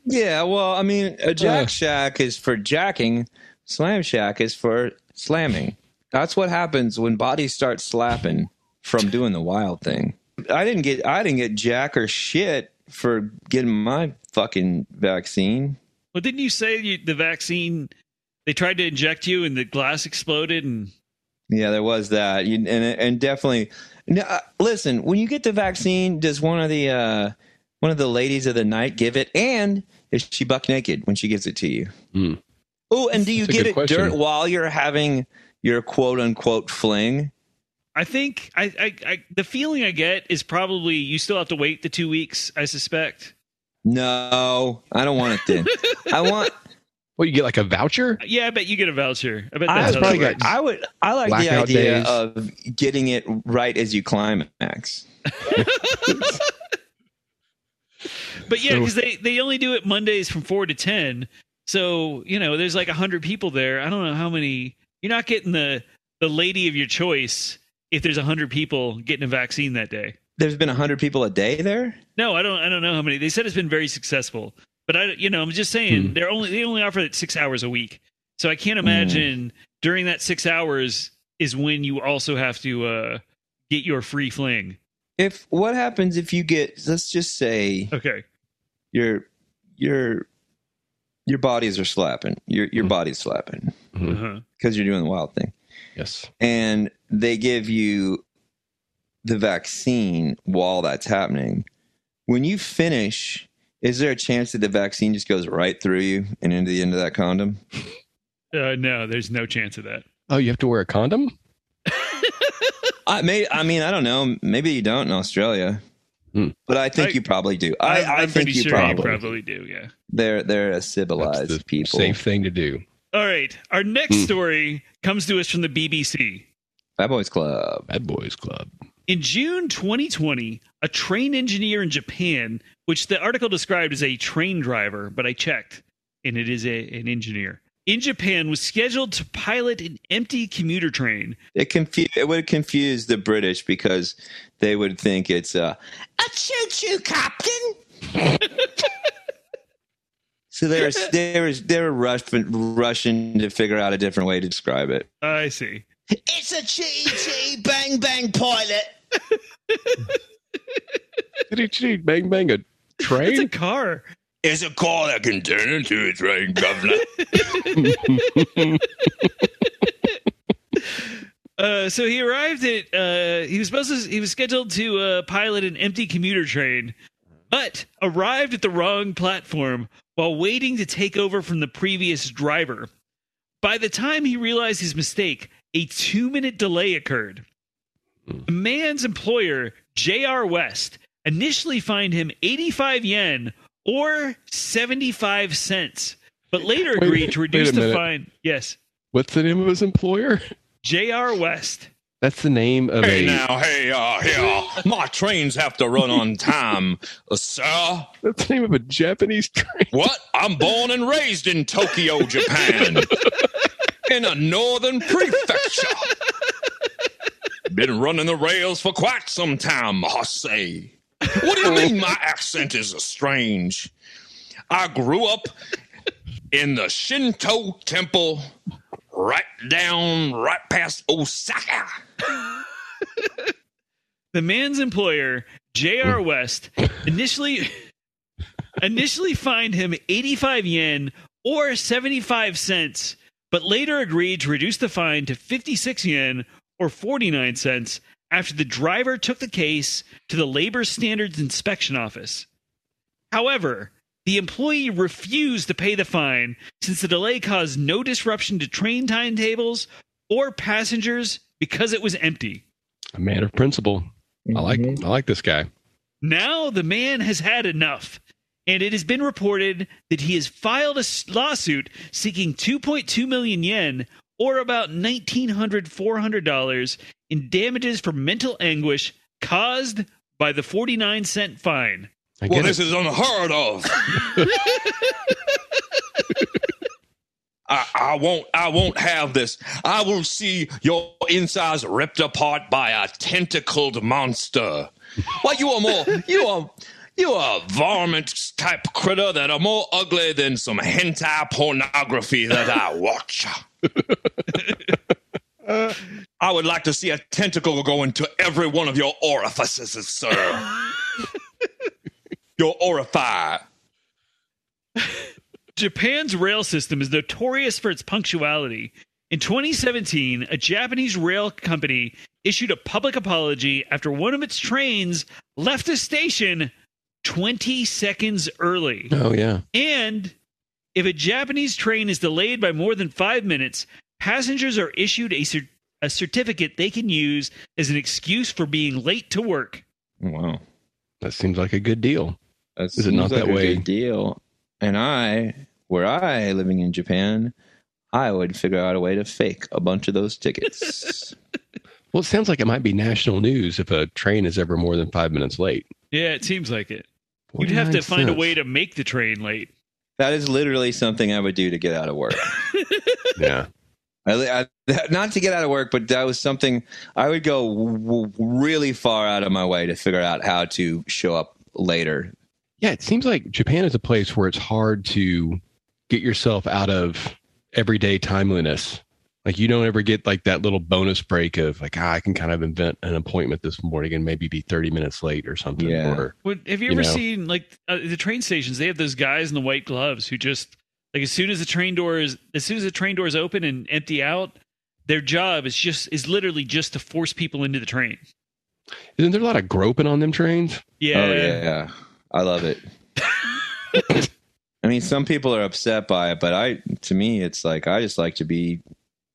Yeah, well, I mean, a Jack Uh. Shack is for jacking, Slam Shack is for slamming. That's what happens when bodies start slapping from doing the wild thing. I didn't get I didn't get jack or shit for getting my fucking vaccine. Well, didn't you say you, the vaccine? They tried to inject you, and the glass exploded, and Yeah, there was that, you, and and definitely. No, uh, listen, when you get the vaccine, does one of the uh, one of the ladies of the night give it? And is she buck naked when she gives it to you? Hmm. Oh, and do you That's get it question. dirt while you're having your quote unquote fling? I think I, I, I the feeling I get is probably you still have to wait the two weeks. I suspect. No, I don't want it then. I want. Well, you get like a voucher. Yeah, I bet you get a voucher. I bet I, that's how probably that got- I would. I like the idea days. of getting it right as you climax. But yeah, because they they only do it Mondays from four to ten. So you know, there's like a hundred people there. I don't know how many. You're not getting the the lady of your choice if there's a hundred people getting a vaccine that day. There's been hundred people a day there. No, I don't. I don't know how many. They said it's been very successful, but I, you know, I'm just saying Hmm. they're only they only offer it six hours a week. So I can't imagine during that six hours is when you also have to uh, get your free fling. If what happens if you get? Let's just say Okay. your your your bodies are slapping. Your your Mhm. body's slapping Mhm. Uh-huh. because you're doing the wild thing, Yes. and they give you the vaccine while that's happening. When you finish, is there a chance that the vaccine just goes right through you and into the end of that condom? Uh, no, there's no chance of that. Oh, you have to wear a condom. I may. I mean, I don't know. Maybe you don't in Australia, Hmm. but I think I- you probably do. I, I'm, I think you sure probably. you probably do. Yeah. They're they're a That's civilized the people. safe thing to do. All right. Our next Hmm. story comes to us from the BBC. Bad Boys Club. Bad Boys Club. In June 2020, a train engineer in Japan, which the article described as a train driver, but I checked, and it is a, an engineer, in Japan was scheduled to pilot an empty commuter train. It It would confuse the British because they would think it's uh, a choo choo, Captain. so they're they're they're rushing rushing to figure out a different way to describe it. I see. It's a chee chee bang bang pilot. Chitty-chitty, Bang bang a It's a train. car. It's a car that can turn into a train, Governor. Uh, so he arrived at. Uh, he was supposed to. He was scheduled to uh, pilot an empty commuter train, but arrived at the wrong platform while waiting to take over from the previous driver. By the time he realized his mistake, a two-minute delay occurred. The man's employer, J.R. West, initially fined him 85 yen or 75 cents, but later Wait- agreed to reduce the fine. Yes, What's the name of his employer? J.R. West. That's the name of Hey a. now, hey, uh, here. My trains have to run on time, uh, sir. That's the name of a Japanese train. What? I'm born and raised in Tokyo, Japan, in a northern prefecture. Been running the rails for quite some time, I say. What do you mean my accent is strange? I grew up in the Shinto temple right down, right past Osaka. The man's employer, J.R. West, initially initially fined him 85 yen or 75 cents, but later agreed to reduce the fine to 56 yen or 49 cents after the driver took the case to the Labor Standards Inspection Office. However, the employee refused to pay the fine since the delay caused no disruption to train timetables or passengers because it was empty. A man of principle. I like. Mm-hmm. I like this guy. Now the man has had enough, and it has been reported that he has filed a lawsuit seeking 2.2 million yen, or about $1,900, $400, in damages for mental anguish caused by the 49 cent fine. I Well, get this it. is unheard of. I, I won't. I won't have this. I will see your insides ripped apart by a tentacled monster. Why you are more? You are. You are a varmint type critter that are more ugly than some hentai pornography that I watch. I would like to see a tentacle go into every one of your orifices, sir. your orifice. Japan's rail system is notorious for its punctuality. In 2017, a Japanese rail company issued a public apology after one of its trains left a station 20 seconds early. Oh yeah. And if a Japanese train is delayed by more than five minutes, passengers are issued a, cer- a certificate they can use as an excuse for being late to work. Wow. That seems like a good deal. That Is it not seems that like a way? good deal. And I, were I living in Japan, I would figure out a way to fake a bunch of those tickets. Well, it sounds like it might be national news if a train is ever more than five minutes late. Yeah, it seems like it. You'd have to 49 find a way to make the train late. that is literally something I would do to get out of work. Yeah. I, I, not to get out of work, but that was something I would go w- really far out of my way to figure out how to show up later. Yeah, it seems like Japan is a place where it's hard to get yourself out of everyday timeliness. Like you don't ever get like that little bonus break of like, ah, I can kind of invent an appointment this morning and maybe be 30 minutes late or something. Yeah. Or What, have you You ever know. seen like uh, the train stations? They have those guys in the white gloves who just like as soon as the train doors, as soon as the train doors open and empty out, their job is just is literally just to force people into the train. isn't there a lot of groping on them trains? Yeah, Oh yeah, I love it. I mean, some people are upset by it, but I, to me, it's like I just like to be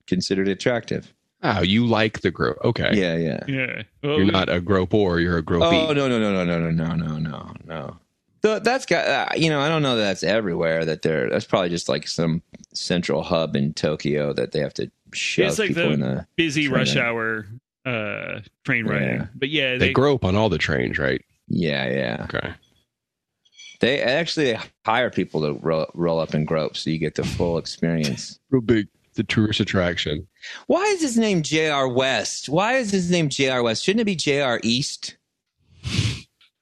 considered attractive. Oh, you like the grope. Okay. Yeah, yeah. yeah. Well, You're not a groper, you're a gropey. Oh no, no, no, no, no, no, no, no, no, no. So that's got uh, you know I don't know that that's everywhere that they're that's probably just like some central hub in Tokyo that they have to shove it's like people the in the busy train. rush hour uh, train Yeah. riding. But yeah, they they, grope on all the trains, right? yeah yeah Okay. they actually hire people to roll, roll up and grope so you get the full experience. Real big. The tourist attraction. Why is his name J.R. West? Why is his name J.R. West? Shouldn't it be J.R. East?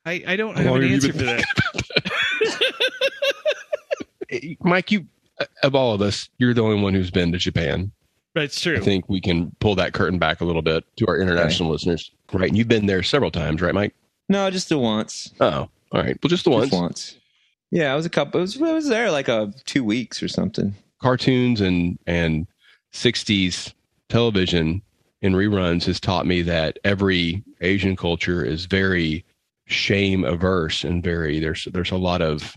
I, I don't How have long an have you answer been for that. Mike, you of all of us, you're the only one who's been to Japan. That's I true. think we can pull that curtain back a little bit to our international listeners. Right. And you've been there several times, right, Mike? No, just the once. Oh, all right. Well, just the once. Just once. Yeah, I was a couple. It was, I was there like a two weeks or something. Cartoons and and 60s television in reruns has taught me that every Asian culture is very shame averse and very there's there's a lot of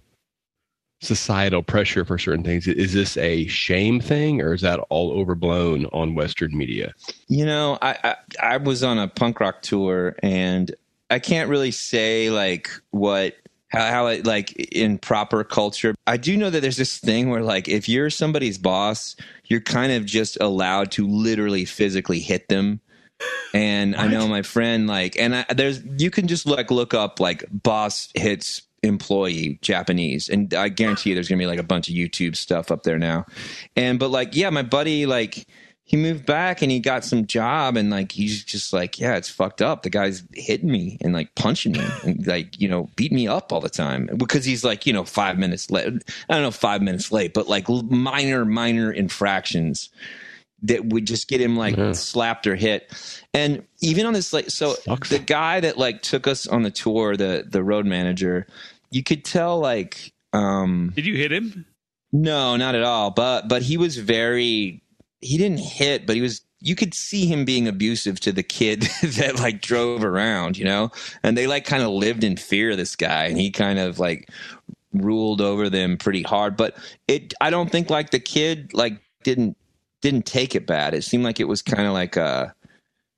societal pressure for certain things. Is this a shame thing or is that all overblown on Western media? You know, I, I I was on a punk rock tour, and I can't really say like what how how it like in proper culture. I do know that there's this thing where like if you're somebody's boss, you're kind of just allowed to literally physically hit them. And I know my friend like, and I, there's you can just like look up like boss hits employee Japanese, and I guarantee you there's gonna be like a bunch of YouTube stuff up there now. And but like, yeah, my buddy like he moved back and he got some job and like he's just like yeah it's fucked up the guy's hitting me and like punching me and like you know beat me up all the time because he's like you know five minutes late i don't know five minutes late but like minor minor infractions that would just get him like Yeah. slapped or hit and even on this like so Sucks. the guy that like took us on the tour the the road manager you could tell like um Did you hit him? no, not at all. But but he was very he didn't hit, but he was you could see him being abusive to the kid that like drove around, you know? And they like kind of lived in fear of this guy and he kind of like ruled over them pretty hard. But it I don't think like the kid like didn't didn't take it bad. It seemed like it was kind of like a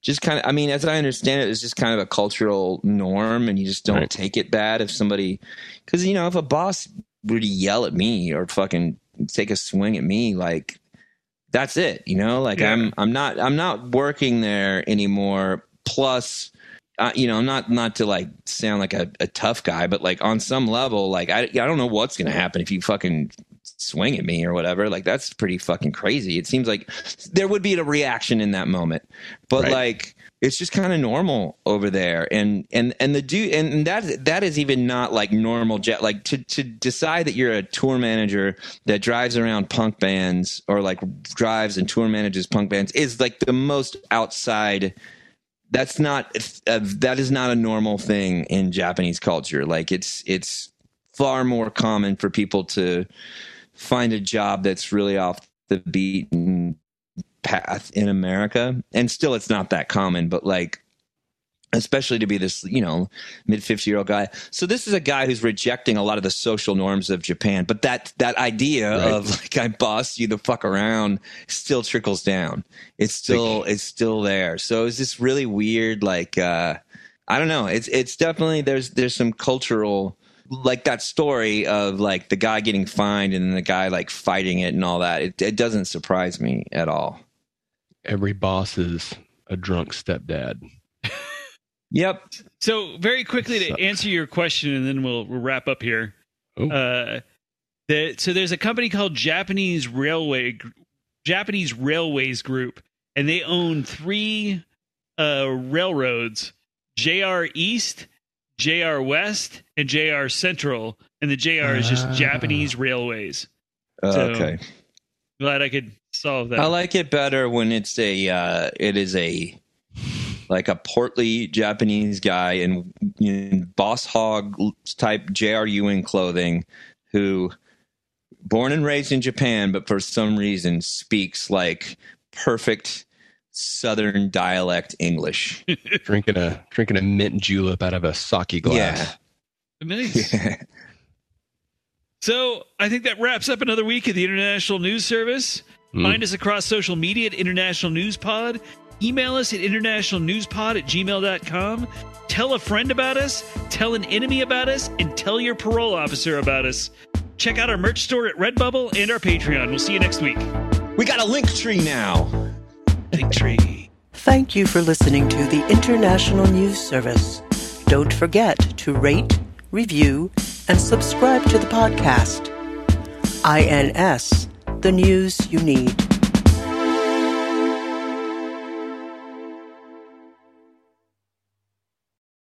just kind of i mean as i understand it it's just kind of a cultural norm and you just don't Right. take it bad if somebody because you know if a boss were to yell at me or fucking take a swing at me like that's it you know? Like Yeah. i'm i'm not i'm not working there anymore. Plus uh, you know i'm not not to like sound like a, a tough guy but like on some level like i, I don't know what's gonna happen if you fucking swing at me or whatever. Like that's pretty fucking crazy. It seems like there would be a reaction in that moment. But Right. like it's just kind of normal over there. And and and the dude and that that is even not like normal jet like to to decide that you're a tour manager that drives around punk bands or like drives and tour manages punk bands is like the most outside that's not uh, that is not a normal thing in Japanese culture. Like it's it's far more common for people to find a job that's really off the beaten path in America. And still, it's not that common, but like, especially to be this, you know, mid 50 year old guy. So this is a guy who's rejecting a lot of the social norms of Japan. But that, that idea Right. of like, I boss you the fuck around still trickles down. It's still, it's still there. So it's this really weird, like, uh, I don't know. It's, it's definitely, there's, there's some cultural, like that story of like the guy getting fined and the guy like fighting it and all that. It, it doesn't surprise me at all. Every boss is a drunk stepdad. Yep. So very quickly to answer your question, and then we'll, we'll wrap up here. Oh. Uh, the, so there's a company called Japanese Railway Japanese Railways Group, and they own three uh, railroads: JR East, JR West, and JR Central. And the JR is just Ah. Japanese Railways. Uh, So- okay. Glad I could solve that. I like it better when it's a uh, it is a like a portly Japanese guy in, in boss hog type J.R. Ewing clothing who born and raised in Japan but for some reason speaks like perfect southern dialect English. drinking a drinking a mint julep out of a sake glass. nice. Yeah. So I think that wraps up another week of the International News Service. Mm. Find us across social media at International News Pod. Email us at internationalnewspod at gmail.com. Tell a friend about us, tell an enemy about us, and tell your parole officer about us. Check out our merch store at Redbubble and our Patreon. We'll see you next week. we got a link tree now. Thank you for listening to the International News Service. Don't forget to rate, review, and subscribe to the podcast. INS, the news you need.